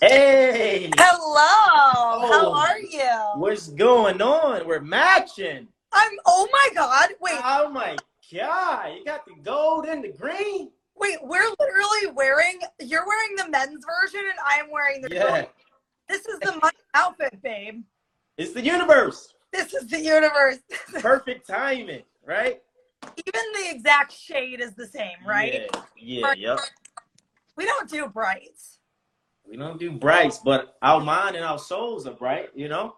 Hey, Hello. How Oh. are you? what's going on? We're matching. I'm. Oh my God. Wait. Oh my god, you got the gold and the green. Wait. We're literally wearing. You're wearing the men's version, and I'm wearing the. Yeah, This is the money outfit, babe. it's the universe. This is the universe. Perfect timing, right? Even the exact shade is the same, right? Yeah, yeah, yep. We don't do brights. We don't do brights, but our mind and our souls are bright, you know?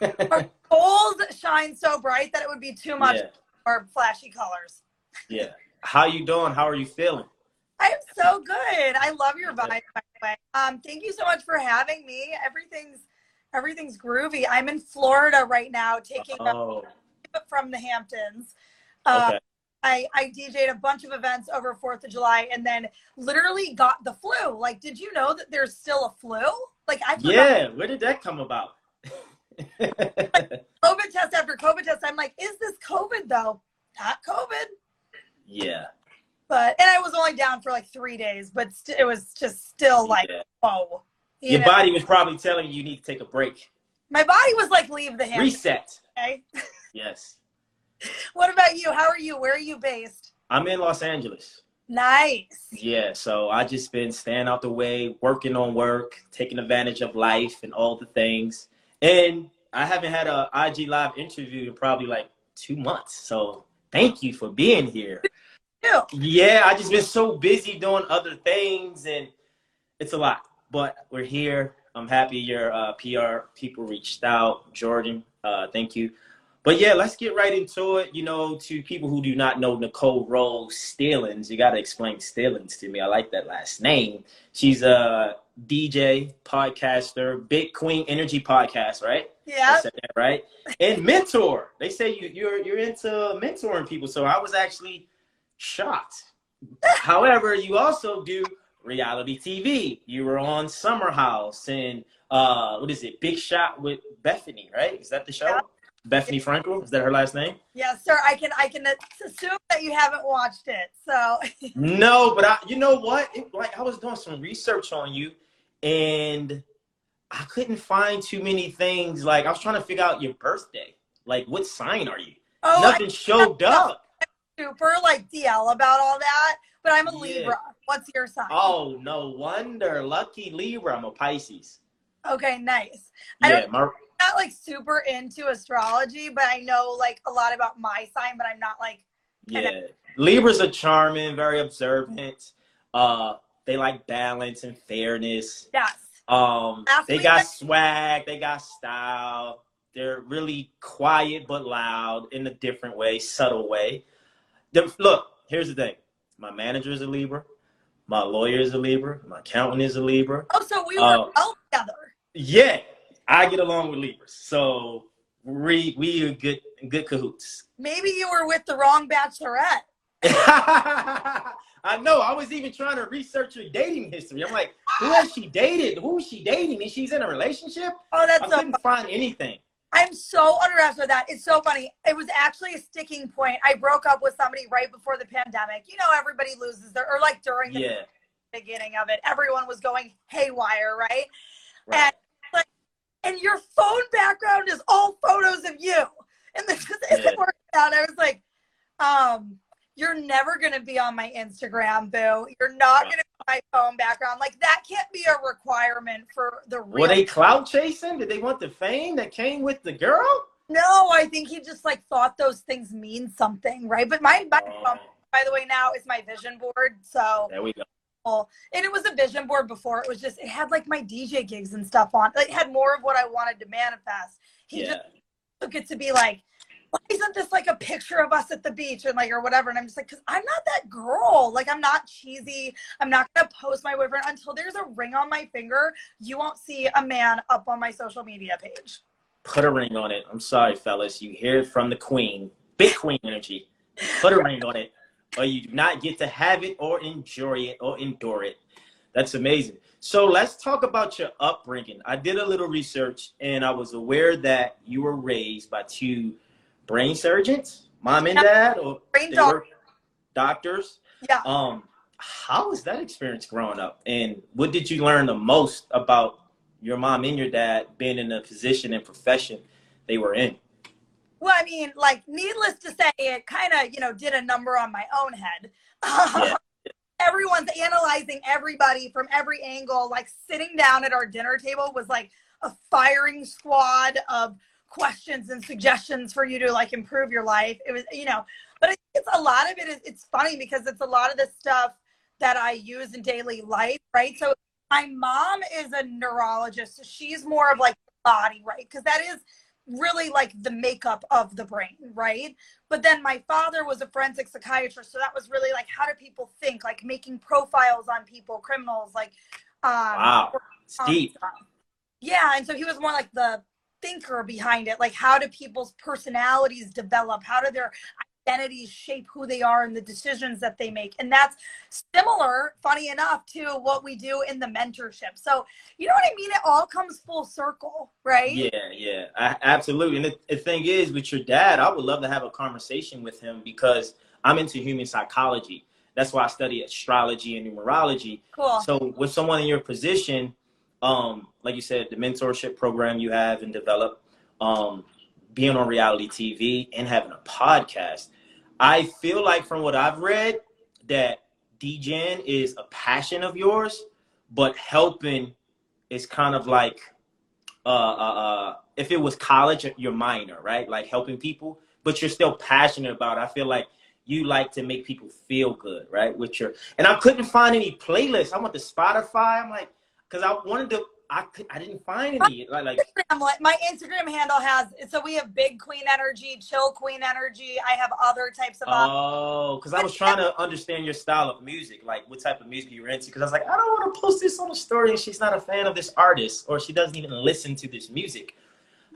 Our gold shine so bright that it would be too much yeah, for flashy colors. yeah. How you doing? How are you feeling? I'm so good. I love your vibe, by the way. Um, thank you so much for having me. Everything's everything's groovy. I'm in Florida right now, taking a Oh, trip from the Hamptons. Uh, okay. I, I DJ'd a bunch of events over Fourth of July, and then literally got the flu. Like, did you know that there's still a flu? Like, I forgot Yeah, where did that come about? COVID test after COVID test. I'm like, is this COVID though? Not COVID. yeah. But and I was only down for like three days, but st- it was just still like, yeah. whoa. You Your know? body was probably telling you you need to take a break. My body was like, leave the. Reset. Okay? Yes. What about you? How are you? Where are you based? I'm in Los Angeles. Nice. Yeah, so I just been staying out the way, working on work, taking advantage of life and all the things. And I haven't had a IG live interview in probably like two months. So thank you for being here. Ew. Yeah, I just been so busy doing other things and it's a lot. But we're here. I'm happy your uh, PR people reached out. Jordan, uh, thank you. But yeah, let's get right into it. You know, to people who do not know Nicole Rose Stillings, you got to explain Stillings to me. I like that last name. She's a DJ, podcaster, Big Queen Energy podcast, right? Yeah. right. And mentor. They say you, you're you're into mentoring people. So I was actually shocked. However, you also do reality TV. You were on Summer House and uh what is it? Big Shot with Bethenny, right? Is that the show? Yeah. Bethenny Frankel? Is that her last name? Yes, sir. I can I can assume that you haven't watched it. So No, but I you know what? It, like I was doing some research on you and I couldn't find too many things. Like I was trying to figure out your birthday. Like what sign are you? oh, Nothing showed up. I'm super like DL about all that, but I'm a Yeah. Libra. What's your sign? Oh, no wonder. Lucky Libra. I'm a Pisces. Okay, nice. I Yeah, my, not like super into astrology, but I know like a lot about my sign, but I'm not like yeah. Libras are charming, very observant. Uh, they like balance and fairness. yes. Um, they got swag. They got style. They're really quiet but loud in a different way, subtle way. The, look, here's the thing. My manager is a Libra. My lawyer is a Libra. My accountant is a Libra. Oh, so we were well together. Yeah, I get along with Libras, so we we are good good cahoots. Maybe you were with the wrong bachelorette. I know. I was even trying to research her dating history. I'm like, who has she dated? Who is she dating? And she's in a relationship? Oh, I that's so couldn't find anything. I'm so unimpressed with that. It's so funny. It was actually a sticking point. I broke up with somebody right before the pandemic. You know, everybody loses their, or like during the Yeah, beginning of it, everyone was going haywire, right? right. And and your phone background is all photos of you, and this just isn't Yeah. working out. I was like, um, you're never gonna be on my Instagram, boo. You're not gonna be my phone background. Like that can't be a requirement for the real. Were they clout chasing? Did they want the fame that came with the girl? No, I think he just like thought those things mean something, right? But my, my Oh, phone, by the way, now is my vision board. So, there we go. And it was a vision board before. It was just it had like my DJ gigs and stuff on. Like, it had more of what I wanted to manifest. He Yeah, just took it to be like, why isn't this like a picture of us at the beach and like or whatever? And I'm just like, because I'm not that girl. Like, I'm not cheesy. I'm not gonna post my boyfriend until there's a ring on my finger. You won't see a man up on my social media page. put a ring on it. I'm sorry, fellas. You hear it from the queen, big queen energy. Put a ring on it, or you do not get to have it or enjoy it or endure it. That's amazing. So let's talk about your upbringing. I did a little research and I was aware that you were raised by two brain surgeons, mom and dad, or Brain they doc- were doctors. Yeah. Um, how was that experience growing up? And what did you learn the most about your mom and your dad being in the position and profession they were in? Well, I mean, like, needless to say, it kind of, you know, did a number on my own head. Yeah. Everyone's analyzing everybody from every angle. Like, sitting down at our dinner table was like a firing squad of questions and suggestions for you to like improve your life. It was, you know, but it's a lot of it is, it's funny because it's a lot of the stuff that I use in daily life, right? So, my mom is a neurologist. So she's more of like body, right? Because that is really like the makeup of the brain, right? But then my father was a forensic psychiatrist, so that was really like how do people think, like making profiles on people, criminals, like um, wow, deep. Yeah, and so he was more like the thinker behind it, like how do people's personalities develop? How do their identities shape who they are and the decisions that they make. And that's similar, funny enough, to what we do in the mentorship. So, you know what I mean? It all comes full circle, right? Yeah, yeah, I, absolutely. And the, the thing is, with your dad, I would love to have a conversation with him because I'm into human psychology. That's why I study astrology and numerology. Cool. So, with someone in your position, um, like you said, the mentorship program you have and develop, um, being on reality TV and having a podcast, I feel like from what I've read that DJing is a passion of yours, but helping is kind of like uh, uh, uh, if it was college, your minor, right? Like helping people, but you're still passionate about it. I feel like you like to make people feel good, right? With your and I couldn't find any playlists. I went to Spotify. I'm like, because I wanted to I I didn't find any like, like my Instagram handle has so we have big queen energy, chill queen energy. I have other types of oh, because I was trying to understand your style of music, like what type of music you're into. Because I was like, I don't want to post this on a story, and she's not a fan of this artist, or she doesn't even listen to this music.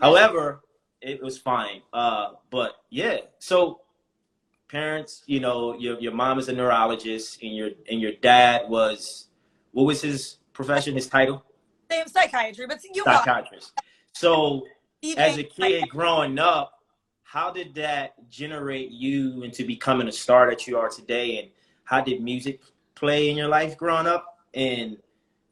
However, it was fine. Uh, but yeah, so parents, you know, your your mom is a neurologist, and your and your dad was what was his profession, his title? Same psychiatry, but you psychiatrist. So as a kid growing up, how did that generate you into becoming a star that you are today? And how did music play in your life growing up? And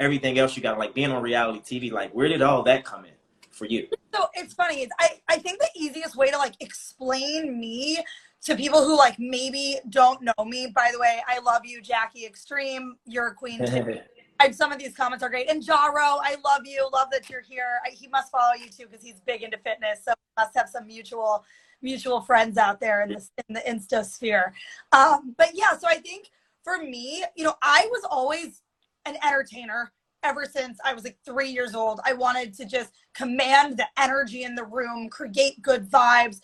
everything else you got, like being on reality TV, like where did all that come in for you? So it's funny. It's, I, I think the easiest way to like explain me to people who like maybe don't know me, by the way, I love you, Jackie Extreme. You're a queen too. I, some of these comments are great. And Jaro, I love you. Love that you're here. I, he must follow you too because he's big into fitness. So must have some mutual mutual friends out there in the in the Insta sphere. Um, but yeah, so I think for me, you know, I was always an entertainer ever since I was like three years old. I wanted to just command the energy in the room, create good vibes,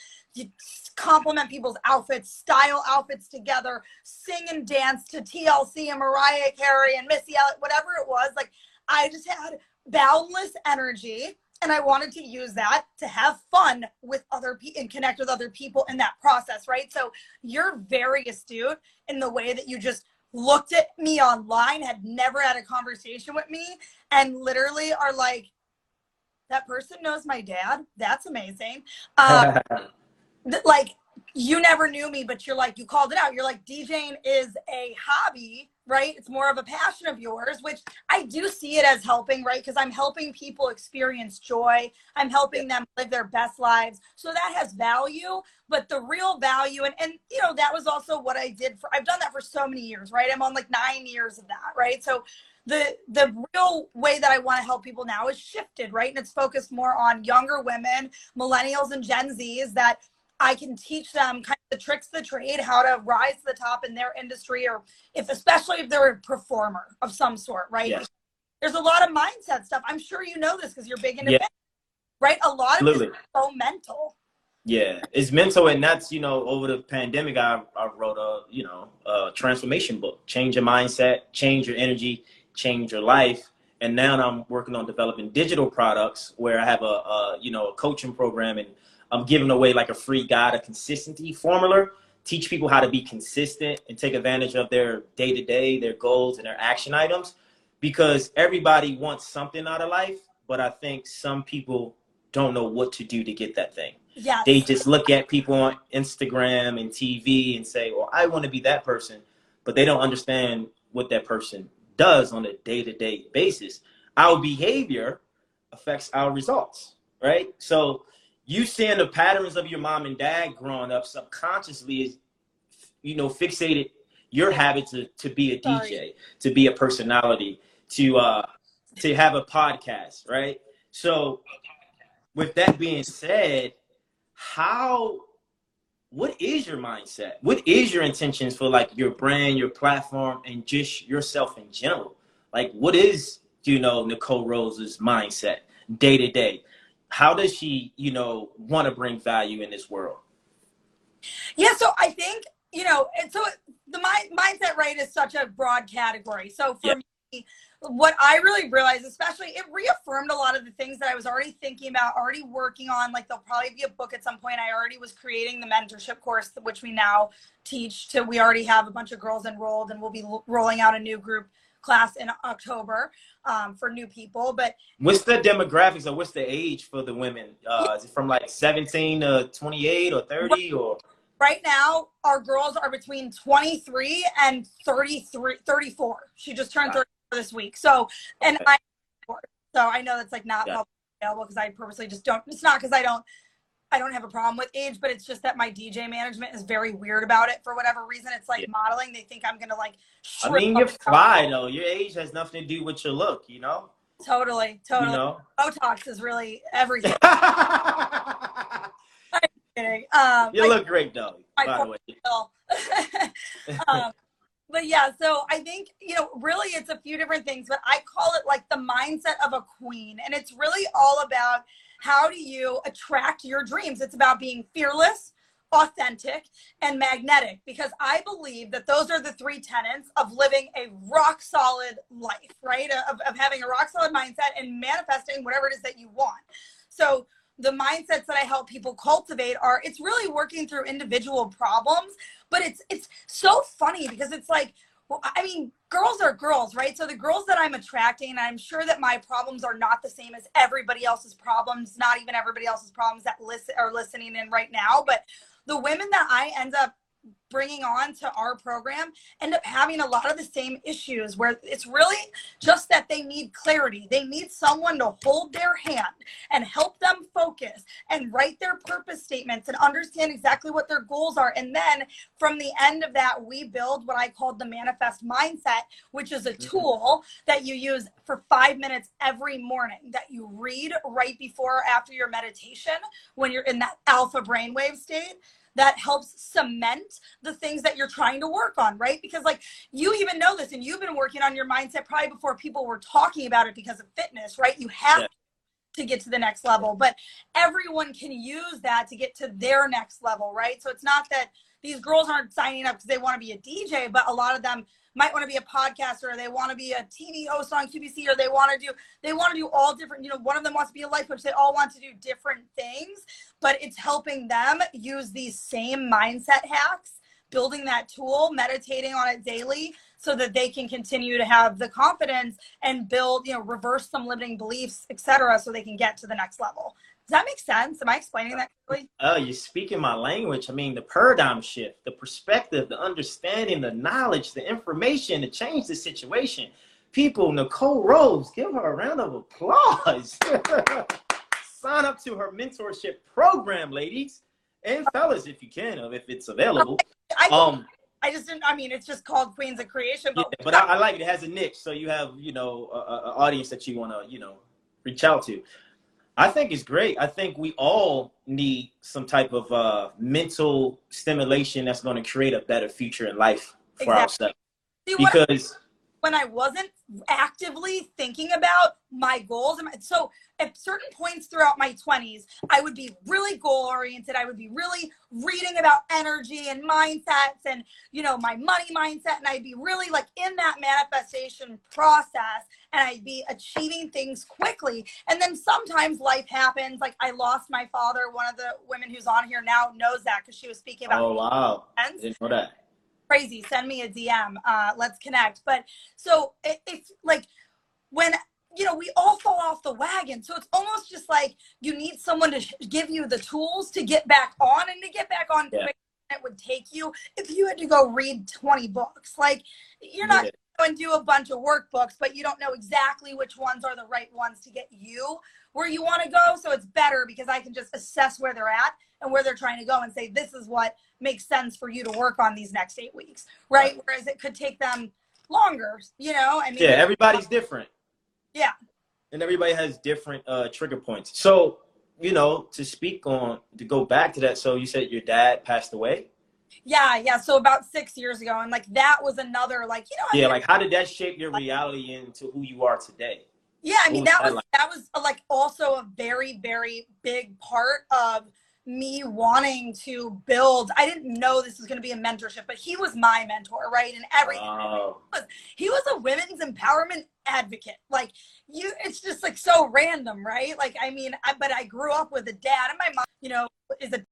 compliment people's outfits, style outfits together, sing and dance to TLC and Mariah Carey and Missy Elliott, whatever it was. Like I just had boundless energy and I wanted to use that to have fun with other people and connect with other people in that process, right? So you're very astute in the way that you just looked at me online, had never had a conversation with me, and literally are like, that person knows my dad. That's amazing. Um, like you never knew me, but you're like, you called it out. You're like, DJing is a hobby, right? It's more of a passion of yours, which I do see it as helping, right? Because I'm helping people experience joy. I'm helping them live their best lives. So that has value, but the real value, and, and you know, that was also what I did for, I've done that for so many years, right? I'm on like nine years of that, right? So the the real way that I want to help people now is shifted, right? And it's focused more on younger women, millennials and Gen Zs that I can teach them kind of the tricks of the trade, how to rise to the top in their industry, or if, especially if they're a performer of some sort, right? Yes. There's a lot of mindset stuff. I'm sure you know this because you're big into yeah. right? A lot of it is so mental. Yeah, it's mental, and that's you know over the pandemic, I, I wrote a you know a transformation book, change your mindset, change your energy, change your life, and now I'm working on developing digital products where I have a, a you know a coaching program and I'm giving away like a free guide, a consistency formula, teach people how to be consistent and take advantage of their day to day, their goals and their action items because everybody wants something out of life, but I think some people don't know what to do to get that thing. Yeah. They just look at people on Instagram and TV and say, well, I want to be that person, but they don't understand what that person does on a day-to-day basis. Our behavior affects our results, right? So you seeing the patterns of your mom and dad growing up subconsciously is, you know, fixated your habit to, to be a DJ, Sorry. to be a personality, to uh to have a podcast, right? So with that being said, how what is your mindset? What is your intentions for like your brand, your platform, and just yourself in general? Like, what is you know Nicole Rose's mindset day to day? How does she, you know, want to bring value in this world? Yeah, so I think you know, and so the mind, mindset right is such a broad category. So for yeah. me, what I really realized, especially, it reaffirmed a lot of the things that I was already thinking about, already working on. Like there'll probably be a book at some point. I already was creating the mentorship course, which we now teach to. We already have a bunch of girls enrolled, and we'll be rolling out a new group class in October um, for new people. But what's the demographics or what's the age for the women? Uh, is it from like 17 to 28 or 30 or? Right now, our girls are between 23 and 33, 34. She just turned 34 this week. So, and okay. I, so I know that's like not yeah. available because I purposely just don't. It's not because I don't. I don't have a problem with age, but it's just that my DJ management is very weird about it for whatever reason. It's like yeah. modeling; they think I'm gonna like. I mean, you're fly though. Your age has nothing to do with your look, you know. Totally, totally. You know? Botox is really everything. kidding. Um, you look great though. By the way. um, but yeah, so I think you know, really, it's a few different things, but I call it like the mindset of a queen, and it's really all about how do you attract your dreams. It's about being fearless, authentic, and magnetic, because I believe that those are the three tenets of living a rock solid life, right? Uh, of, of having a rock solid mindset and manifesting whatever it is that you want. So the mindsets that I help people cultivate are it's really working through individual problems, but it's it's so funny because it's like I mean, girls are girls, right? So the girls that I'm attracting, I'm sure that my problems are not the same as everybody else's problems, not even everybody else's problems that listen are listening in right now, but the women that I end up bringing on to our program end up having a lot of the same issues where it's really just that they need clarity. They need someone to hold their hand and help them focus and write their purpose statements and understand exactly what their goals are. And then from the end of that, we build what I called the manifest mindset, which is a mm-hmm. tool that you use for five minutes every morning that you read right before or after your meditation when you're in that alpha brainwave state that helps cement the things that you're trying to work on, right? Because like you even know this and you've been working on your mindset probably before people were talking about it because of fitness, right? You have yeah. to get to the next level, but everyone can use that to get to their next level, right? So it's not that these girls aren't signing up because they want to be a DJ, but a lot of them might want to be a podcaster or they want to be a TV host on QVC or they want to do they want to do all different you know one of them wants to be a life coach they all want to do different things but it's helping them use these same mindset hacks building that tool meditating on it daily so that they can continue to have the confidence and build you know reverse some limiting beliefs etc so they can get to the next level does that make sense? Am I explaining that clearly? Oh, you're speaking my language. I mean, the paradigm shift, the perspective, the understanding, the knowledge, the information to change the situation. People, Nicole Rose, give her a round of applause. Sign up to her mentorship program, ladies and fellas, if you can, if it's available. I, um, I just didn't. I mean, it's just called Queens of Creation. But, yeah, but I, I, like it. It has a niche, so you have you know an audience that you want to you know reach out to. I think it's great. I think we all need some type of uh, mental stimulation that's going to create a better future in life for exactly. ourselves. See, because when I wasn't actively thinking about my goals. So at certain points throughout my 20s, I would be really goal oriented. I would be really reading about energy and mindsets and, you know, my money mindset. And I'd be really like in that manifestation process and I'd be achieving things quickly. And then sometimes life happens. Like I lost my father. One of the women who's on here now knows that because she was speaking about. Oh, wow. Didn't know that crazy, send me a DM. Uh, let's connect. But so it, it's like when you know we all fall off the wagon so it's almost just like you need someone to give you the tools to get back on and to get back on yeah. it would take you if you had to go read 20 books like you're not going to do a bunch of workbooks, but you don't know exactly which ones are the right ones to get you where you want to go. So it's better because I can just assess where they're at and where they're trying to go and say, this is what makes sense for you to work on these next eight weeks, right? Whereas it could take them longer, you know? I mean, Yeah, everybody's different. Yeah. And everybody has different uh, trigger points. So, you know, to speak on, to go back to that, so you said your dad passed away? Yeah, yeah. So about six years ago, and like that was another like you know. I Yeah, like how did that shape your reality into who you are today? Yeah. I mean that was that was uh, like also a very very big part of me wanting to build. I didn't know this was going to be a mentorship, but he was my mentor, right? And everything. Oh, he was a women's empowerment advocate. Like you, it's just like so random, right? Like I mean, I, but I grew up with a dad, and my mom, you know, is a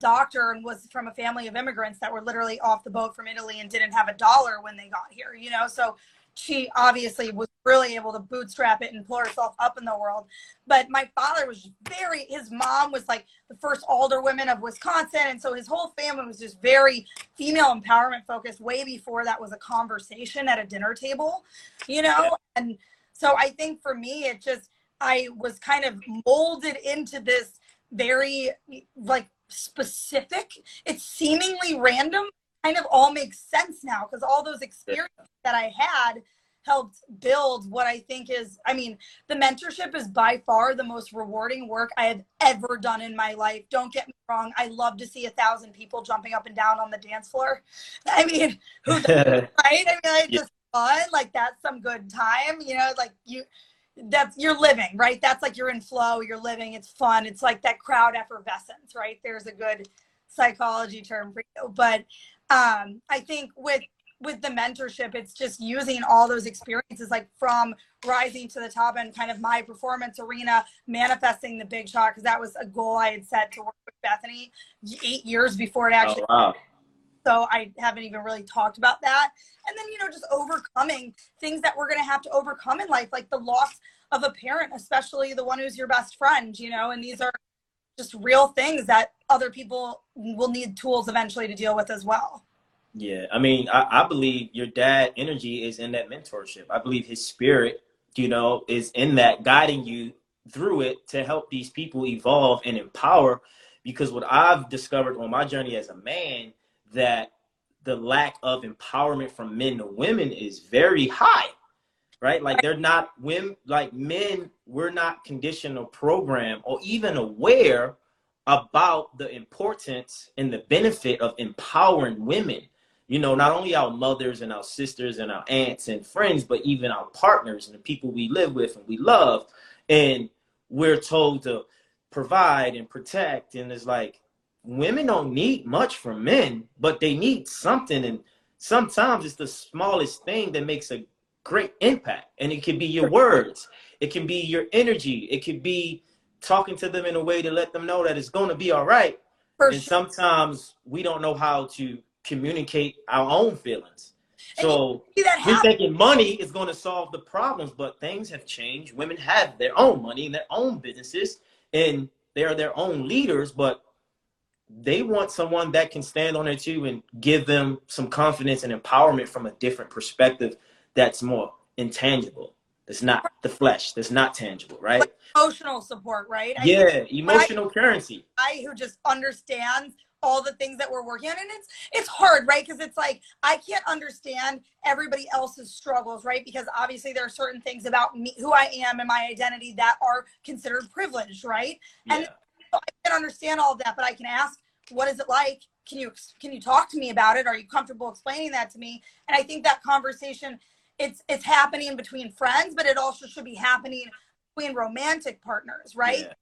doctor and was from a family of immigrants that were literally off the boat from Italy and didn't have a dollar when they got here. You know, so she obviously was really able to bootstrap it and pull herself up in the world. But my father was very, his mom was like the first alder woman of Wisconsin. And so his whole family was just very female empowerment focused way before that was a conversation at a dinner table, you know? And so I think for me, it just, I was kind of molded into this very like specific, it's seemingly random, kind of all makes sense now because all those experiences that I had helped build what I think is, I mean, the mentorship is by far the most rewarding work I have ever done in my life. Don't get me wrong. I love to see a thousand people jumping up and down on the dance floor. I mean, who doesn't, right? I mean, it's Yeah. just fun. Like that's some good time, you know, like you, that's you're living, right? That's like you're in flow, you're living, it's fun. It's like that crowd effervescence, right? There's a good psychology term for you. But um, I think with with the mentorship, it's just using all those experiences, like from rising to the top and kind of my performance arena, manifesting the big shot, because that was a goal I had set to work with Bethenny eight years before it actually oh wow. so I haven't even really talked about that. And then, you know, just overcoming things that we're going to have to overcome in life, like the loss of a parent, especially the one who's your best friend, you know, and these are just real things that other people will need tools eventually to deal with as well. Yeah, I mean, I, I believe your dad energy is in that mentorship. I believe his spirit, you know, is in that guiding you through it to help these people evolve and empower. Because what I've discovered on my journey as a man, that the lack of empowerment from men to women is very high, right? Like they're not women, like men, we're not conditioned or programmed or even aware about the importance and the benefit of empowering women you know, not only our mothers and our sisters and our aunts and friends, but even our partners and the people we live with and we love. And we're told to provide and protect. And it's like women don't need much from men, but they need something. And sometimes it's the smallest thing that makes a great impact. And it can be your words, it can be your energy, it could be talking to them in a way to let them know that it's going to be all right. For and sure. sometimes we don't know how to communicate our own feelings. And So we're thinking money is going to solve the problems, but things have changed. Women have their own money and their own businesses, and they are their own leaders, but they want someone that can stand on their two and give them some confidence and empowerment from a different perspective that's more intangible. It's not the flesh, that's not tangible, right? Emotional support, right? I Yeah, emotional currency. I who just understands all the things that we're working on and it's it's hard right because it's like i can't understand everybody else's struggles right because obviously there are certain things about me who i am and my identity that are considered privileged right And- Yeah. so i can understand all of that but i can ask what is it like can you can you talk to me about it are you comfortable explaining that to me and i think that conversation it's it's happening between friends but it also should be happening between romantic partners right Yeah.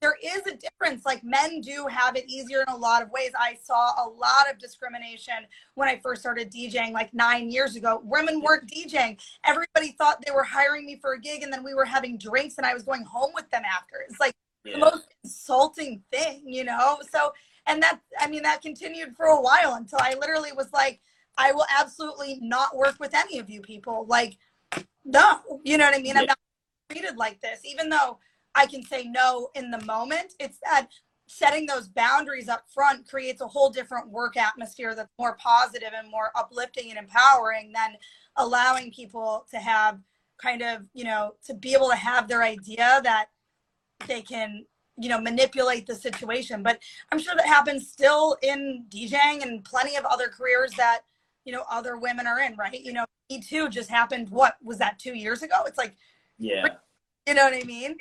there is a difference. Like men do have it easier in a lot of ways. I saw a lot of discrimination when I first started DJing like nine years ago. Women weren't DJing. Everybody thought they were hiring me for a gig and then we were having drinks and I was going home with them after. It's like Yeah. the most insulting thing, you know? So, and that, I mean, that continued for a while until I literally was like, I will absolutely not work with any of you people. Like, no, you know what I mean? I'm not treated like this, even though I can say no in the moment. It's that setting those boundaries up front creates a whole different work atmosphere that's more positive and more uplifting and empowering than allowing people to have kind of, you know, to be able to have their idea that they can, you know, manipulate the situation. But I'm sure that happens still in DJing and plenty of other careers that, you know, other women are in, right? You know, Me Too just happened, what was that, two years ago? It's like, Yeah. you know what I mean?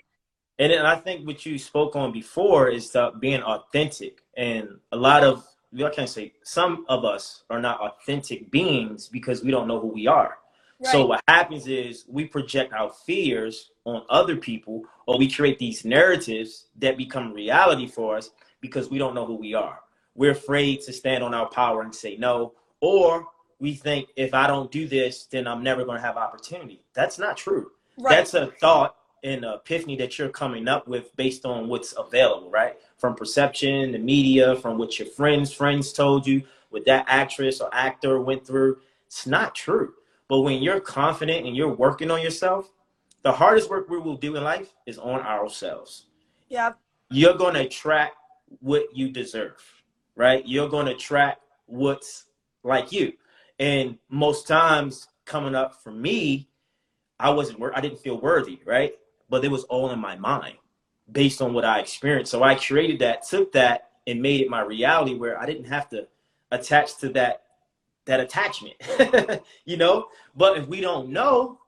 And then I think what you spoke on before is the being authentic. And a lot of, I can't say, some of us are not authentic beings because we don't know who we are. Right. So what happens is we project our fears on other people or we create these narratives that become reality for us because we don't know who we are. We're afraid to stand on our power and say no, or we think if I don't do this, then I'm never going to have opportunity. That's not true. right. That's a thought and epiphany that you're coming up with based on what's available, right? From perception, the media, from what your friends' friends told you, what that actress or actor went through. It's not true. But when you're confident and you're working on yourself, the hardest work we will do in life is on ourselves. yeah. You're going to attract what you deserve, right? You're going to attract what's like you. And most times coming up for me, I wasn't, I didn't feel worthy, right? But it was all in my mind based on what I experienced. So I created that, took that, and made it my reality where I didn't have to attach to that that attachment, you know. But if we don't know,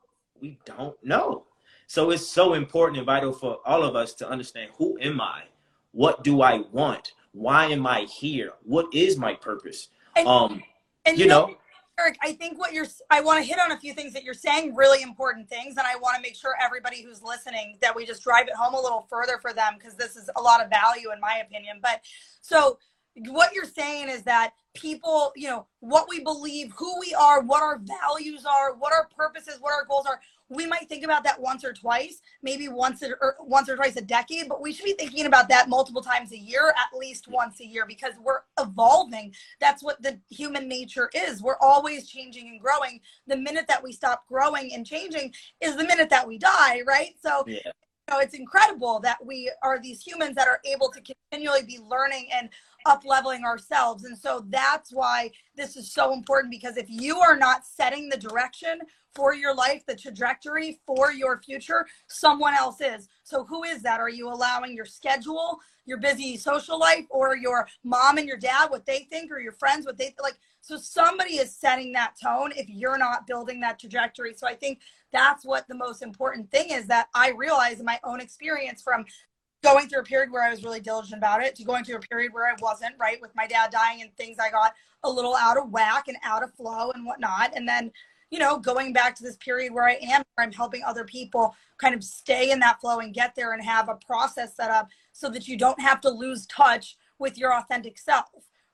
we don't know. So it's so important and vital for all of us to understand who am I, what do I want, why am I here, what is my purpose. And- Um, And you know, Eric, I think what you're, I want to hit on a few things that you're saying, really important things. And I want to make sure everybody who's listening that we just drive it home a little further for them because this is a lot of value, in my opinion. But so what you're saying is that people, you know, what we believe, who we are, what our values are, what our purposes, what our goals are. We might think about that once or twice, maybe once or, once or twice a decade, but we should be thinking about that multiple times a year, at least once a year, because we're evolving that's what the human nature is. We're always changing and growing. The minute that we stop growing and changing is the minute that we die, right? So, yeah, you know, it's incredible that we are these humans that are able to continually be learning and up leveling ourselves. And so that's why this is so important because if you are not setting the direction for your life, the trajectory for your future, someone else is. So who is that? Are you allowing your schedule, your busy social life, or your mom and your dad what they think, or your friends what they like? So somebody is setting that tone if you're not building that trajectory. So I think that's what the most important thing is that I realize in my own experience from going through a period where I was really diligent about it to going through a period where I wasn't, right? With my dad dying and things, I got a little out of whack and out of flow and whatnot. And then, you know, going back to this period where I am, where I'm helping other people kind of stay in that flow and get there and have a process set up so that you don't have to lose touch with your authentic self,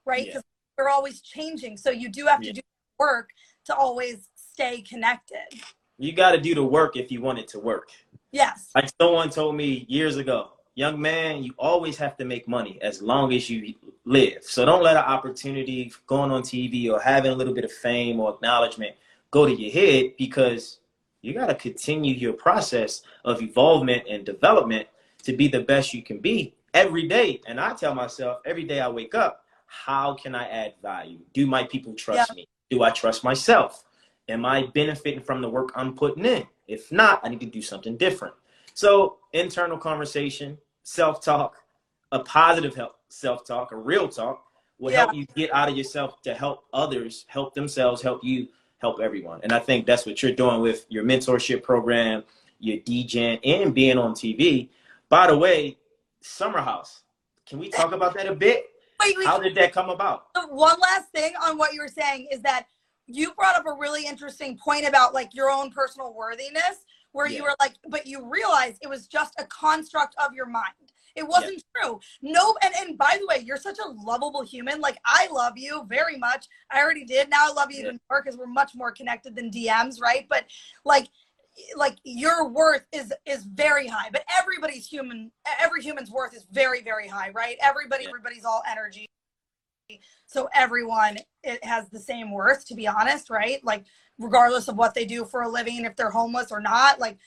right? Yeah. Because we're always changing. So you do have to do work to always stay connected. you got to do the work if you want it to work. Yes. Like someone told me years ago, young man, you always have to make money as long as you live. So don't let an opportunity going on TV or having a little bit of fame or acknowledgement go to your head because you got to continue your process of evolvement and development to be the best you can be every day. And I tell myself every day I wake up, how can I add value? Do my people trust me? Do I trust myself? Am I benefiting from the work I'm putting in? If not, I need to do something different. So, internal conversation, self talk, a positive self talk, a real talk will Yeah. help you get out of yourself to help others, help themselves, help you, help everyone. And I think that's what you're doing with your mentorship program, your DJing, and being on TV. By the way, Summer House, can we talk about that a bit? Wait, wait, How did that come about? one last thing on what you were saying is that you brought up a really interesting point about like your own personal worthiness where you were like but you realized it was just a construct of your mind. It wasn't true. No and, and by the way you're such a lovable human. Like i love you very much. I already did. Now i love you Yeah. even more because we're much more connected than dms right? But like like your worth is is very high. But everybody's human every human's worth is very very high right? Everybody Yeah. everybody's all energy so everyone it has the same worth to be honest right? Like regardless of what they do for a living if they're homeless or not like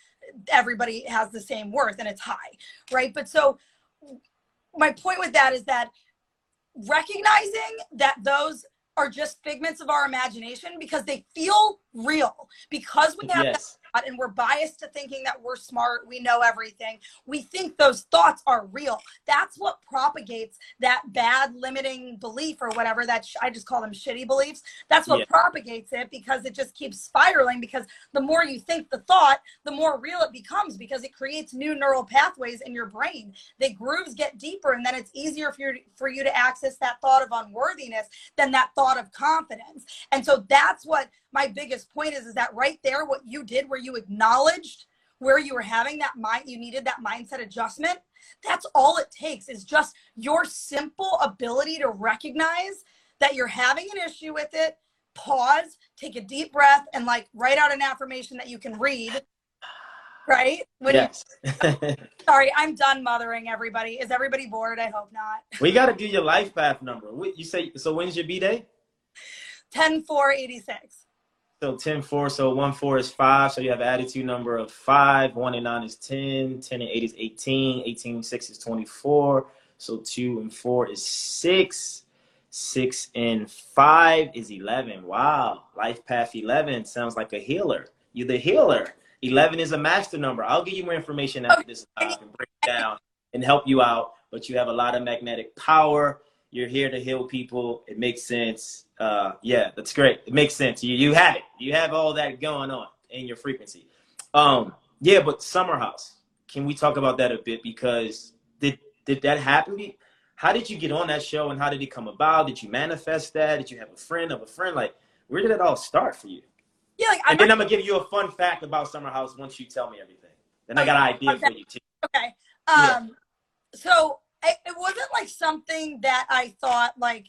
everybody has the same worth and it's high right? But so my point with that is that recognizing that those are just figments of our imagination because they feel real. Because we have yes. And we're biased to thinking that we're smart. We know everything. We think those thoughts are real. That's what propagates that bad limiting belief or whatever that sh- i just call them shitty beliefs. That's what Yeah. propagates it because it just keeps spiraling because the more you think the thought the more real it becomes because it creates new neural pathways in your brain. The grooves get deeper and then it's easier for you for you to access that thought of unworthiness than that thought of confidence. And so that's what my biggest point is is that right there what you did where you acknowledged where you were having that mind you needed that mindset adjustment that's all it takes is just your simple ability to recognize that you're having an issue with it pause take a deep breath and like write out an affirmation that you can read right when you- yes. sorry i'm done mothering everybody is everybody bored i hope not we got to do your life path number. You say so? When's your b day? 10 4 86 So 10 4. So 1 4 is 5. So you have attitude number of 5. 1 and 9 is 10. 10 and 8 is 18. 18 and 6 is 24. So 2 and 4 is 6. 6 and 5 is 11. Wow. Life path 11 sounds like a healer. You're the healer. 11 is a master number. I'll give you more information after this live and break down and help you out. But you have a lot of magnetic power. You're here to heal people. It makes sense. Uh, yeah, that's great. It makes sense. You you have it. You have all that going on in your frequency. Um, yeah, but Summer House. Can we talk about that a bit? Because did did that happen? How did you get on that show, and how did it come about? Did you manifest that? Did you have a friend of a friend? Like, where did it all start for you? yeah like i'm And then I'm gonna give you a fun fact about Summer House once you tell me everything. Then I got an idea Okay. for you too. Okay. Yeah. Um, so it, it wasn't like something that I thought like.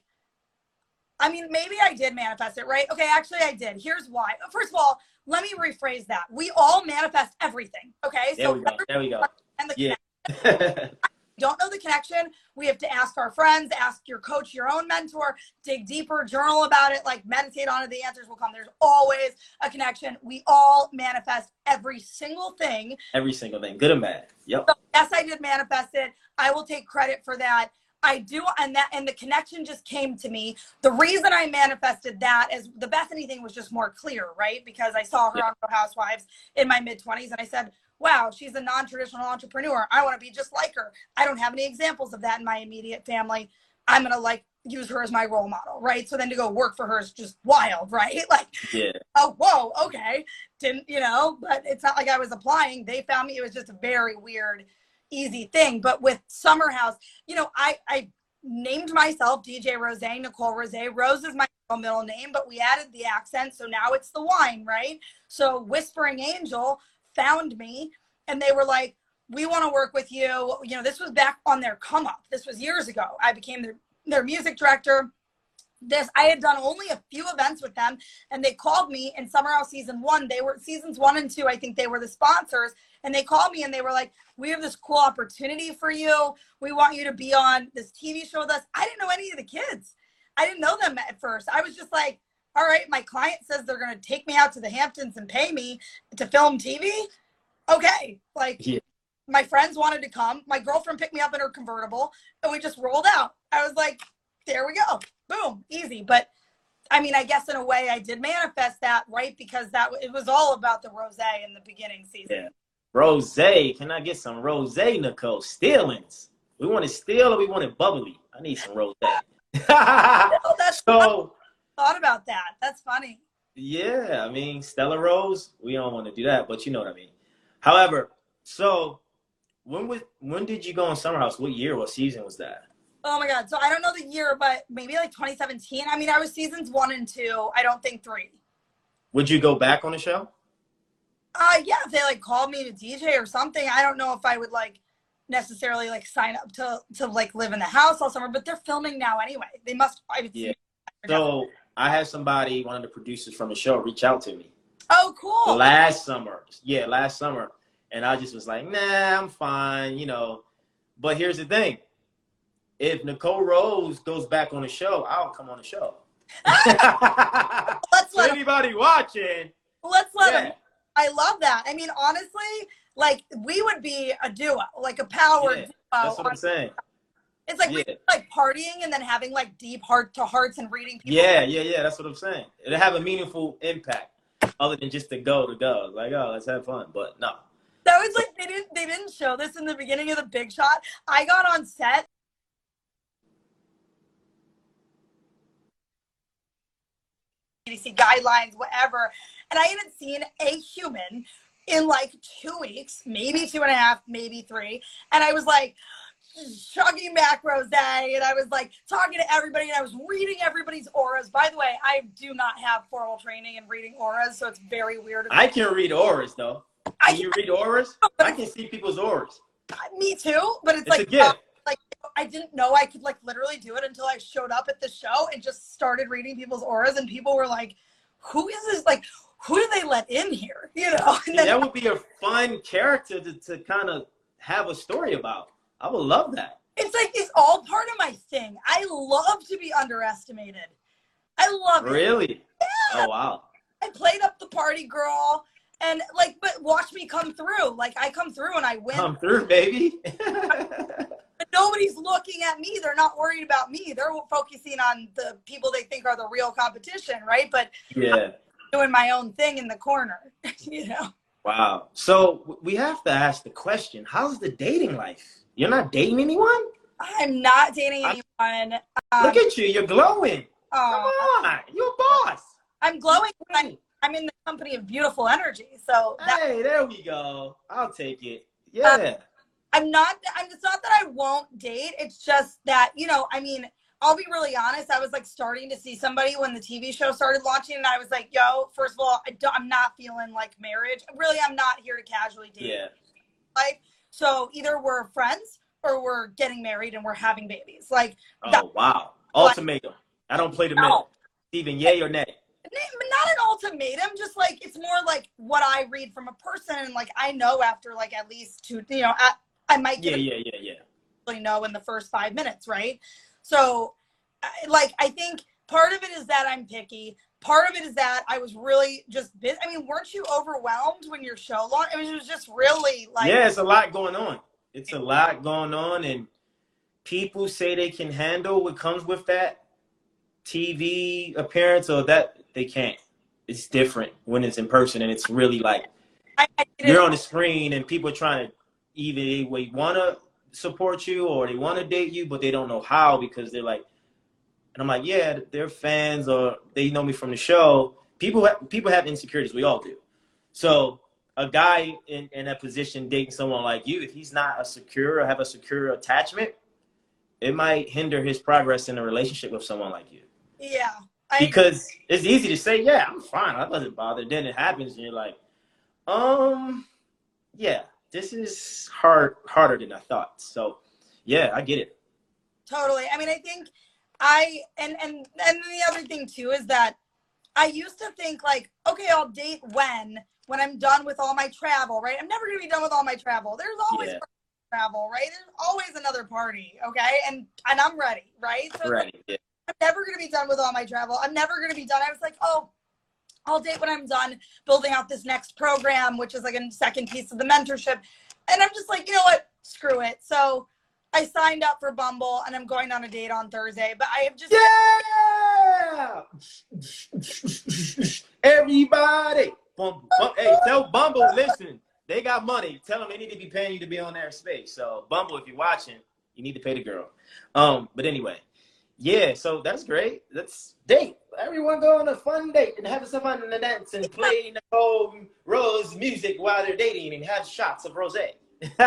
I mean, maybe I did manifest it, right? Okay, actually, I did. Here's why. First of all, let me rephrase that. We all manifest everything. Okay, There we go. There we go. and the Yeah. don't know the connection, we have to ask our friends, ask your coach, your own mentor, dig deeper, journal about it, like meditate on it. The answers will come. There's always a connection. We all manifest every single thing. Every single thing, good and bad. Yep. So yes, I did manifest it. I will take credit for that. I do, and that and the connection just came to me. The reason I manifested that is the Bethenny thing was just more clear, right? Because I saw her Yeah. on Real Housewives in my mid twenties, and I said, "Wow, she's a non-traditional entrepreneur. I want to be just like her." I don't have any examples of that in my immediate family. I'm gonna like use her as my role model, right? So then to go work for her is just wild, right? Like Yeah. oh whoa okay didn't you know but it's not like i was applying they found me it was just a very weird easy thing but with summer house you know i i named myself dj rose nicole rose rose is my middle name but we added the accent so now it's the wine right so whispering angel found me and they were like we want to work with you. You know this was back on their come up. This was years ago. I became their, their music director. This i had done only a few events with them and they called me in summer house season one. They were seasons one and two i think they were the sponsors and they called me and they were like we have this cool opportunity for you. We want you to be on this tv show with us. I didn't know any of the kids. I didn't know them at first. I was just like all right my client says they're going to take me out to the hamptons and pay me to film tv okay like Yeah. my friends wanted to come my girlfriend picked me up in her convertible and we just rolled out i was like there we go boom easy but i mean i guess in a way i did manifest that right because that it was all about the rose in the beginning season Yeah. Rose, can I get some rose, Nicole? Stillings. We want it still or we want it bubbly? I need some rose. that's so thought about that that's funny yeah, I mean Stella Rose, we don't want to do that, but you know what I mean. However, so when was when did you go on Summer House? What year? What season was that? oh my god so i don't know the year but maybe like 2017 i mean i was seasons one and two i don't think three Would you go back on the show? uh yeah if they like called me to dj or something i don't know if i would like necessarily like sign up to to like live in the house all summer but they're filming now anyway they must I would Yeah. So I had somebody, one of the producers from the show, reach out to me. oh cool last summer. Yeah, last summer. And I just was like, nah, I'm fine, you know. But here's the thing. If Nicole Rose goes back on the show, I'll come on the show. let's let anybody watching, let's let yeah, them I love that. I mean, honestly, like we would be a duo, like a power Yeah, duo. that's what I'm saying. It's like Yeah. we- like partying and then having like deep heart to hearts and reading people. Yeah, yeah, yeah. That's what I'm saying. It'll have a meaningful impact other than just to go to go. Like, oh, let's have fun. But no. That was like they didn't they didn't show this in the beginning of the big shot. I got on set. CDC guidelines, whatever. And I hadn't seen a human in like two weeks, maybe two and a half, maybe three. And I was like chugging back rose and I was like talking to everybody and I was reading everybody's auras. By the way, I do not have formal training in reading auras, so it's very weird. I can read auras though. I Can you read auras? I can see people's auras. me too, but it's, It's like a gift. Uh, like I didn't know I could like literally do it until I showed up at the show and just started reading people's auras and people were like, Who is this like who do they let in here? You know? Then that would be a fun character to, to kind of have a story about. I would love that. it's like it's all part of my thing. I love to be underestimated. I love it. Really? Oh wow. I played up the party girl and like but watch me come through. Like I come through and I win. Come through, baby. But nobody's looking at me. They're not worried about me. They're focusing on the people they think are the real competition, right? But yeah. doing my own thing in the corner, you know. Wow. So we have to ask the question: How's the dating life? You're not dating anyone? I'm not dating anyone. Um, Look at you. You're glowing. Come on. You're a boss. I'm glowing. I'm, I'm in the company of beautiful energy. So Hey, there we go. I'll take it. Yeah. I'm not. I'm. It's not that I won't date. It's just that you know. I mean, I'll be really honest. I was like starting to see somebody when the TV show started launching, and I was like, "Yo, first of all, I don't, I'm not feeling like marriage. Really, I'm not here to casually date. yeah. Life. So either we're friends or we're getting married and we're having babies. Like Oh wow. Ultimatum. I don't play the No. middle. Steven, yay or nay? not an ultimatum. Just like it's more like what I read from a person, and like I know after like at least two. You know, I, I might Yeah, get yeah, yeah, yeah. really know in the first five minutes, right? So, like, I think part of it is that I'm picky. Part of it is that I was really just busy. I mean, weren't you overwhelmed when your show launched? I mean, it was just really like, yeah, it's a lot going on. It's a lot going on, and people say they can handle what comes with that TV appearance, or that they can't. It's different when it's in person, and it's really like I, I you're on the screen, and people are trying to either they want to support you or they want to date you, but they don't know how because they're like, and I'm like, yeah, they're fans or they know me from the show. People have, people have insecurities. We all do. So a guy in, in a position dating someone like you, if he's not a secure or have a secure attachment, it might hinder his progress in a relationship with someone like you. yeah. I, Because it's easy to say, yeah, I'm fine. I wasn't bothered. Then it happens, and you're like, um, yeah, this is hard, harder than I thought. So, yeah, I get it. Totally. I mean, I think I and and and the other thing too is that I used to think like, okay, I'll date when when I'm done with all my travel, right? I'm never gonna be done with all my travel. There's always Yeah. travel, right? There's always another party, okay? And and I'm ready, right? So it's like, Yeah. I'm never gonna be done with all my travel. I'm never gonna be done. I was like, oh, I'll date when I'm done building out this next program, which is like a second piece of the mentorship. And I'm just like, you know what? Screw it. So I signed up for Bumble and I'm going on a date on Thursday. But I have just Yeah. Everybody. Bumble. Bum- hey, tell Bumble, listen, they got money. Tell them they need to be paying you to be on their space. So, Bumble, if you're watching, you need to pay the girl. Um, but anyway, yeah, so that's great. Let's date. Everyone go on a fun date and have some fun and dance and play Nicole Rose music while they're dating and have shots of rose.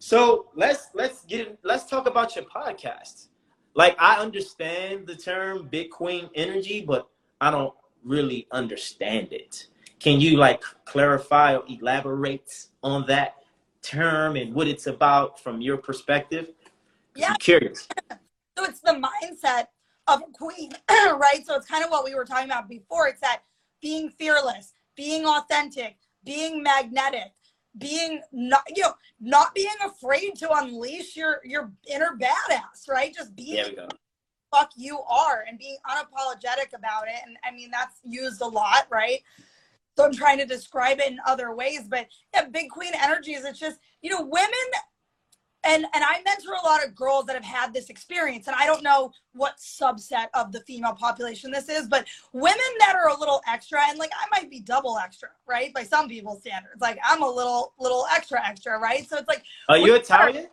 so let's let's get let's talk about your podcast. Like I understand the term big queen energy, but I don't really understand it. Can you like clarify or elaborate on that term and what it's about from your perspective? Yeah. I'm curious. so it's the mindset of a queen, right? So it's kind of what we were talking about before. It's that being fearless, being authentic, being magnetic, being not you know not being afraid to unleash your your inner badass, right? Just being fuck you are and being unapologetic about it. And I mean, that's used a lot, right? So I'm trying to describe it in other ways. But yeah, big queen energy is it's just, you know, women and and I mentor a lot of girls that have had this experience, and I don't know what subset of the female population this is, but women that are a little extra, and like I might be double extra, right, by some people's standards. Like I'm a little little extra extra, right? So it's like Are you Italian?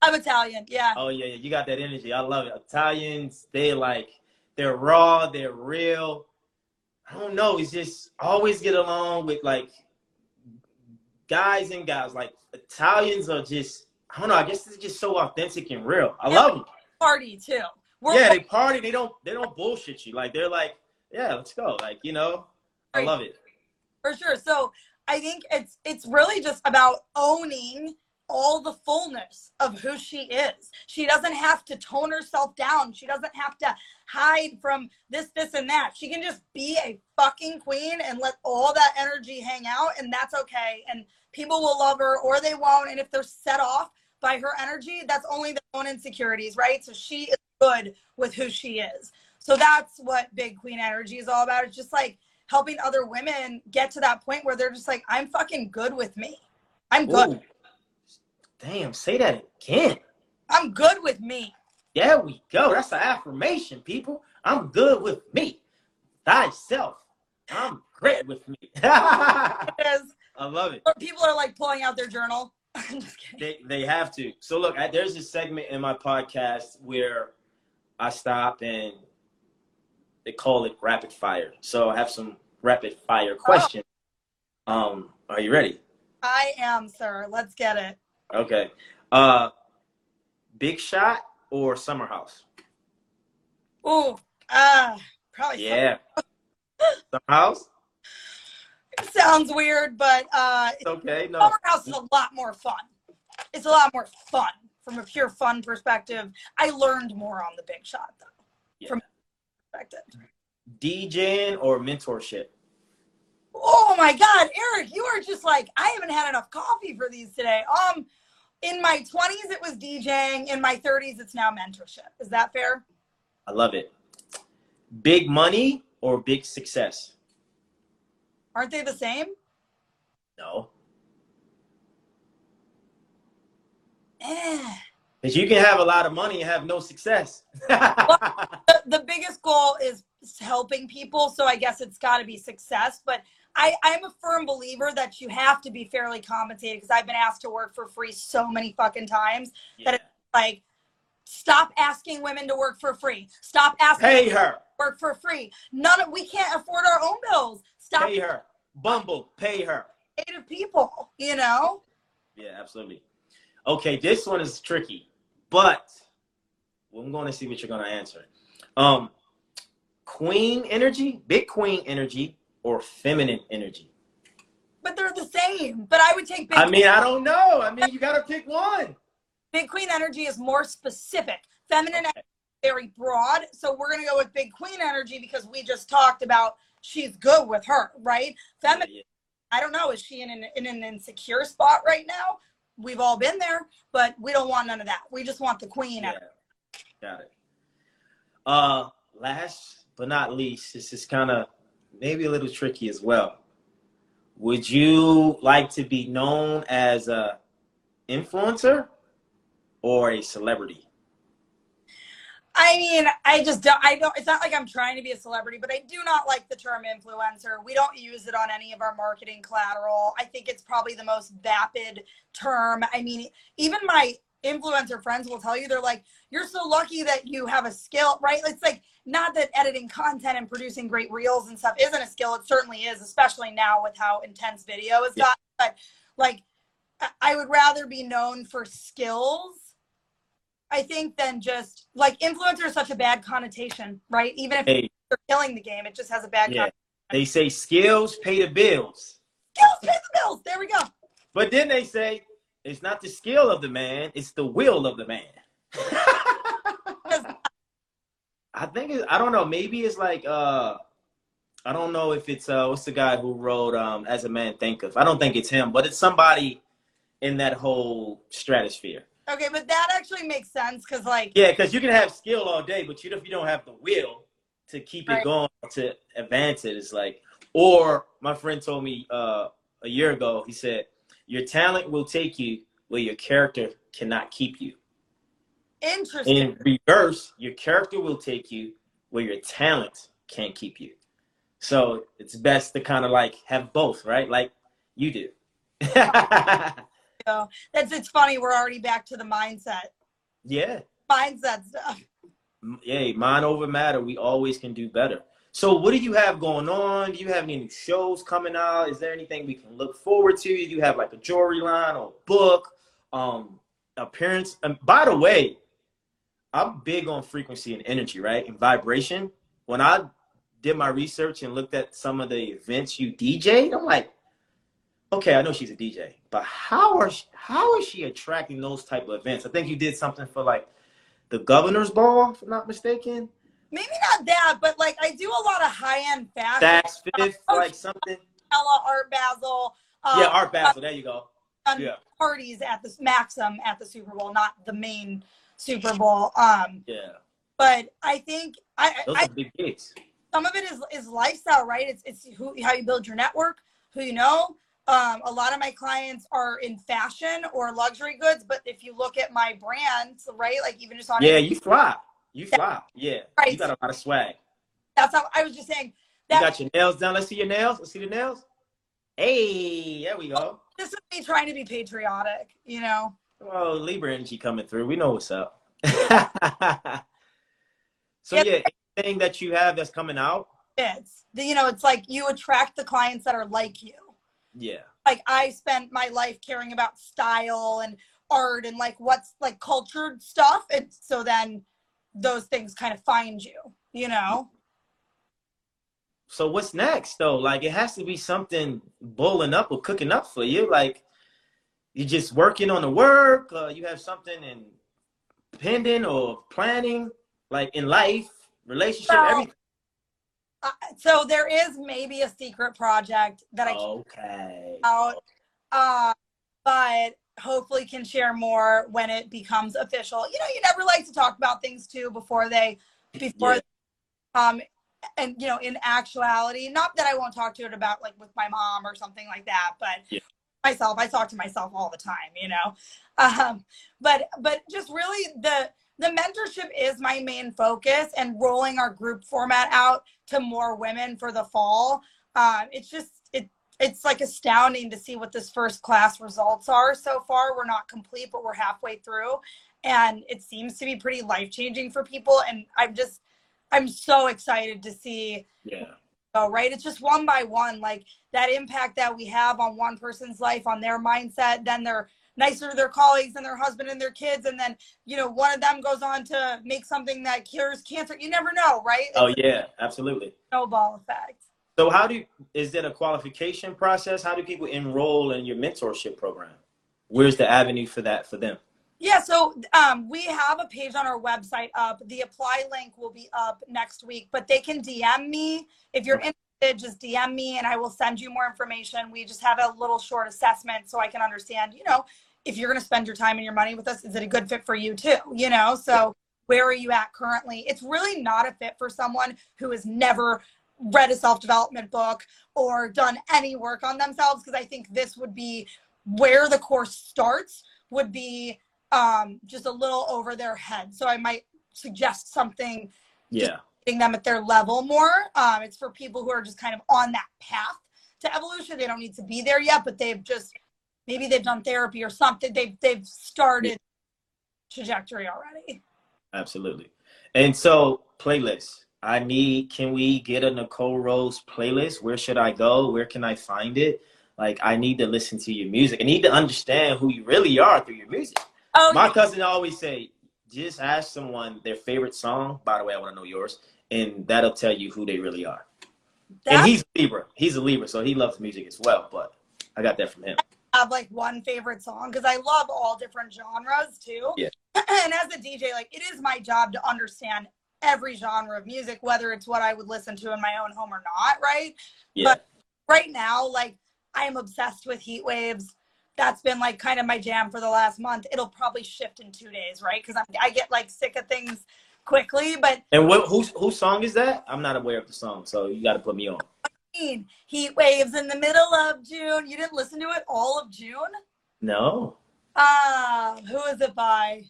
I'm Italian, yeah. Oh yeah, yeah, you got that energy. I love it. Italians, they like they're raw, they're real. I don't know. It's just I always get along with like guys and guys. Like Italians are just I don't know. I guess it's just so authentic and real. I love them. Party too. We're Yeah, they party. They don't they don't bullshit you. Like they're like, yeah, let's go. Like you know, I love it. for sure. So I think it's it's really just about owning all the fullness of who she is. She doesn't have to tone herself down. She doesn't have to hide from this, this, and that. She can just be a fucking queen and let all that energy hang out, and that's okay. And people will love her or they won't. And if they're set off by her energy, that's only their own insecurities, right? So she is good with who she is. So that's what big queen energy is all about. It's just like helping other women get to that point where they're just like, I'm fucking good with me. I'm good. Ooh. Damn, say that again. I'm good with me. There we go. That's an affirmation, people. I'm good with me. Thyself. I'm great with me. I love it. People are like pulling out their journal. I'm just kidding. They, they have to. So look, I, there's a segment in my podcast where I stop and they call it rapid fire. So I have some rapid fire questions. Um, are you ready? I am, sir. Let's get it. Okay. Uh, Big Shot or Summer House? Ooh, ah, probably. Yeah. Summer House. Sounds weird, but uh, It's okay. No. Summer House is a lot more fun. It's a lot more fun from a pure fun perspective. I learned more on the big shot though. Yeah. From perspective. DJing or mentorship? Oh my God, Eric, you are just like I haven't had enough coffee for these today. Um, in my 20s it was DJing. In my 30s it's now mentorship. Is that fair? I love it. Big money or big success? Aren't they the same? No. Eh. Because you can have a lot of money and have no success. The, the biggest goal is helping people, so I guess it's got to be success. But I, I'm a firm believer that you have to be fairly compensated because I've been asked to work for free so many fucking times. Yeah. That it's like, stop asking women to work for free. Stop asking Pay to her. work for free. None of we can't afford our own bills. Stop Pay her. Bumble. Pay her. creative people. You know. Yeah, absolutely. Okay, this one is tricky, but well, I'm going to see what you're going to answer. Um, queen energy, big queen energy, or feminine energy? But they're the same. But I would take big I mean, I don't know. I mean, you got to pick one. Big Queen energy is more specific. Feminine Okay. very broad. So we're gonna go with Big Queen energy because we just talked about she's good with her, right? Feminine, Yeah, I don't know, is she in an, in an insecure spot right now? We've all been there, but we don't want none of that. We just want the queen. yeah. got it. Uh, last but not least, this is kind of maybe a little tricky as well. Would you like to be known as a influencer or a celebrity? I mean, I just don't, I don't, it's not like I'm trying to be a celebrity, but I do not like the term influencer. We don't use it on any of our marketing collateral. I think it's probably the most vapid term. I mean, even my influencer friends will tell you, they're like, you're so lucky that you have a skill, right? It's like, not that editing content and producing great reels and stuff isn't a skill. It certainly is, especially now with how intense video has Yeah. gotten. But like, I would rather be known for skills I think than just like influencer is such a bad connotation, right? Even if Hey, they're killing the game, it just has a bad yeah. connotation. They say skills pay the bills. Skills pay the bills. There we go. But then they say it's not the skill of the man, it's the will of the man. I think it, I don't know. Maybe it's like uh, I don't know if it's uh, what's the guy who wrote um, "As a Man Thinketh." I don't think it's him, but it's somebody in that whole stratosphere. Okay, but that actually makes sense because like Yeah, because you can have skill all day, but you if you don't have the will to keep it going to advance it, it's like. Or my friend told me uh, a year ago. He said, "Your talent will take you where your character cannot keep you. Interesting. In reverse, your character will take you where your talent can't keep you. So it's best to kind of like have both, right? Like you do. So that's it's funny. We're already back to the mindset, yeah. mindset stuff. Yay, mind over matter. We always can do better. So, what do you have going on? Do you have any new shows coming out? Is there anything we can look forward to? Do you have like a jewelry line or book, um, appearance? And by the way, I'm big on frequency and energy, right? And vibration. When I did my research and looked at some of the events you DJ'd, I'm like, okay, I know she's a DJ, but how are she, how is she attracting those type of events? I think you did something for like the governor's ball, if I'm not mistaken. Maybe not that, but like I do a lot of high end fashion. Saks Fifth, like something. Ella Art Basel. Um, Yeah, Art Basel. There you go. Yeah, parties at the Maxim at the Super Bowl, not the main Super Bowl. Um, yeah. but I think I, Those I are big gigs. some of it is is lifestyle, right? It's it's who how you build your network, who you know. Um, a lot of my clients are in fashion or luxury goods, but if you look at my brands, right, like even just on Yeah, you flop, You flop, Yeah. right. You got a lot of swag. that's how I was just saying You got your nails done. Let's see your nails. Let's see the nails. Hey, there we go. this is me trying to be patriotic, you know. Oh, Libra energy coming through. We know what's up. so yeah, anything that you have that's coming out. It's you know, it's like you attract the clients that are like you. Yeah. like I spent my life caring about style and art and like what's like cultured stuff. And so then those things kind of find you, you know? So what's next though? Like it has to be something bowling up or cooking up for you. Like you just working on the work. Uh, you have something in pending or planning, like in life, relationship, Well, everything. Uh, so there is maybe a secret project that I. Okay. out, uh, but hopefully can share more when it becomes official. You know, you never like to talk about things too before they, before, Yeah. um, and you know, in actuality, not that I won't talk to it about like with my mom or something like that, but Yeah. myself, I talk to myself all the time, you know, um, but but just really the the mentorship is my main focus and rolling our group format out to more women for the fall. Um, it's just it it's like astounding to see what this first class results are so far. We're not complete, but we're halfway through. And it seems to be pretty life changing for people. And I'm just, I'm so excited to see Yeah. go, right? It's just one by one, like that impact that we have on one person's life, on their mindset, then they're nicer to their colleagues and their husband and their kids. And then, you know, one of them goes on to make something that cures cancer. You never know, right? It's Oh yeah, absolutely. snowball effect. So how do is there a qualification process? How do people enroll in your mentorship program? Where's the avenue for that for them? Yeah, so um, we have a page on our website up. The apply link will be up next week, but they can DM me if you're interested. Just DM me, and I will send you more information. We just have a little short assessment so I can understand. You know, if you're going to spend your time and your money with us, is it a good fit for you too? You know, so where are you at currently? It's really not a fit for someone who has never read a self development book or done any work on themselves because I think this would be where the course starts. Would be um, just a little over their head. So I might suggest something Yeah. Them at their level more. Um, it's for people who are just kind of on that path to evolution. They don't need to be there yet, but they've just maybe they've done therapy or something. They've they've started trajectory already. Absolutely. And so playlists. I need can we get a Nicole Rose playlist? Where should I go? Where can I find it? Like I need to listen to your music. I need to understand who you really are through your music. Oh, My cousin always say, just ask someone their favorite song. By the way, I want to know yours, and that'll tell you who they really are. And he's a Libra. He's a Libra, so he loves music as well. But I got that from him. I have like one favorite song because I love all different genres too. Yeah. and as a DJ, like it is my job to understand every genre of music, whether it's what I would listen to in my own home or not, right? Yeah. But right now, like I am obsessed with heat waves. That's been like kind of my jam for the last month. It'll probably shift in two days, right? Because I get like sick of things quickly. But And what whose whose song is that? I'm not aware of the song, so you got to put me on. heat waves in the middle of June. You didn't listen to it all of June? No. Uh, who is it by?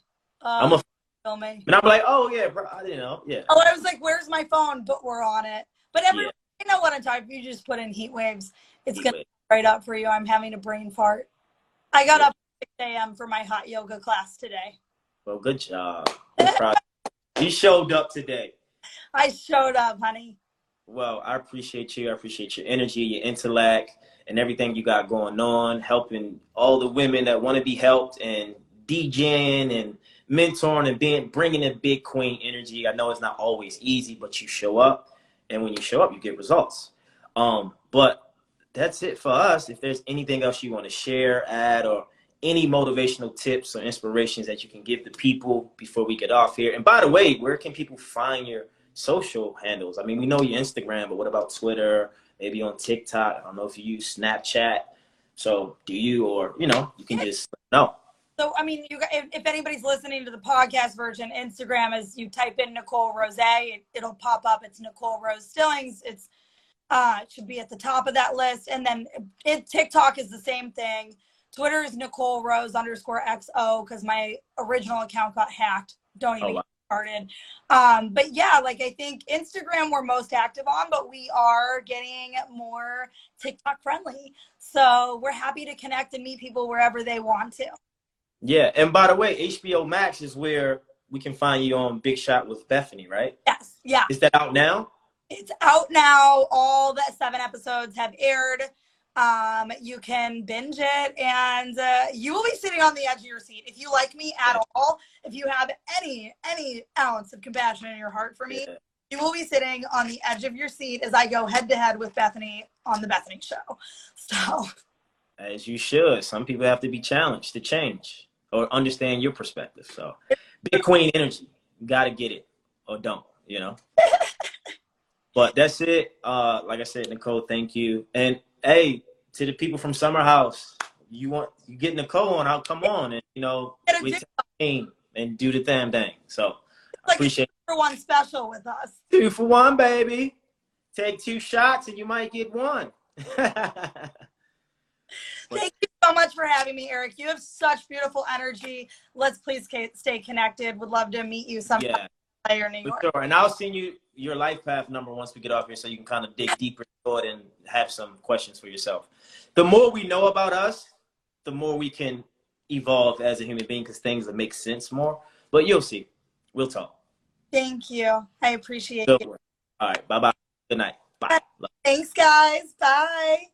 Uh, I'm a, filming. and I'm like, oh yeah, bro, I didn't know, yeah. Oh, I was like, "Where's my phone?" But we're on it. But everyone, Yeah. you know what I'm talking. You just put in heat waves, it's Heat gonna wave. right up for you. I'm having a brain fart. I got up at 6 a.m. for my hot yoga class today. Well, good job. You showed up today. I showed up, honey. Well, I appreciate you. I appreciate your energy, your intellect, and everything you got going on, helping all the women that want to be helped and DJing and mentoring and being bringing in big queen energy. I know it's not always easy, but you show up, and when you show up, you get results. Um, but that's it for us. If there's anything else you want to share, add, or any motivational tips or inspirations that you can give the people before we get off here. And by the way, where can people find your social handles? I mean, we know your Instagram, but what about Twitter? Maybe on TikTok. I don't know if you use Snapchat. So do you, or you know, you can just no. So, I mean, you if, if anybody's listening to the podcast version, Instagram is you type in Nicole Rose, it, it'll pop up. It's Nicole Rose Stillings. It's uh, it should be at the top of that list. And then it, TikTok is the same thing. Twitter is Nicole Rose underscore XO because my original account got hacked. Don't even Oh, wow. get started. Um, but yeah, like I think Instagram we're most active on, but we are getting more TikTok friendly. So we're happy to connect and meet people wherever they want to. Yeah, and by the way, HBO Max is where we can find you on Big Shot with Bethenny, right? Yes, yeah. Is that out now? It's out now. All the seven episodes have aired. Um, you can binge it, and uh, you will be sitting on the edge of your seat. If you like me at all, if you have any any ounce of compassion in your heart for me, you will be sitting on the edge of your seat as I go head to head with Bethenny on the Bethenny Show. So As you should. Some people have to be challenged to change or understand your perspective. So, Big Queen energy. You got to get it or don't, you know? but that's it. Uh, like I said, Nicole, thank you. And hey, to the people from Summer House, you want you get Nicole on, I'll come on and, you know, we team and do the damn thing. So, like appreciate for one special with us. Two for one, baby. Take two shots and you might get one. Thank you so much for having me, Eric. You have such beautiful energy. Let's please stay connected. Would love to meet you sometime yeah, in New York. sure. And I'll send you your life path number once we get off here so you can kind of dig deeper into it and have some questions for yourself. The more we know about us, the more we can evolve as a human being because things will make sense more. But you'll see. We'll talk. Thank you. I appreciate Good it. All right. Bye bye. Good night. Bye. Thanks, guys. Bye.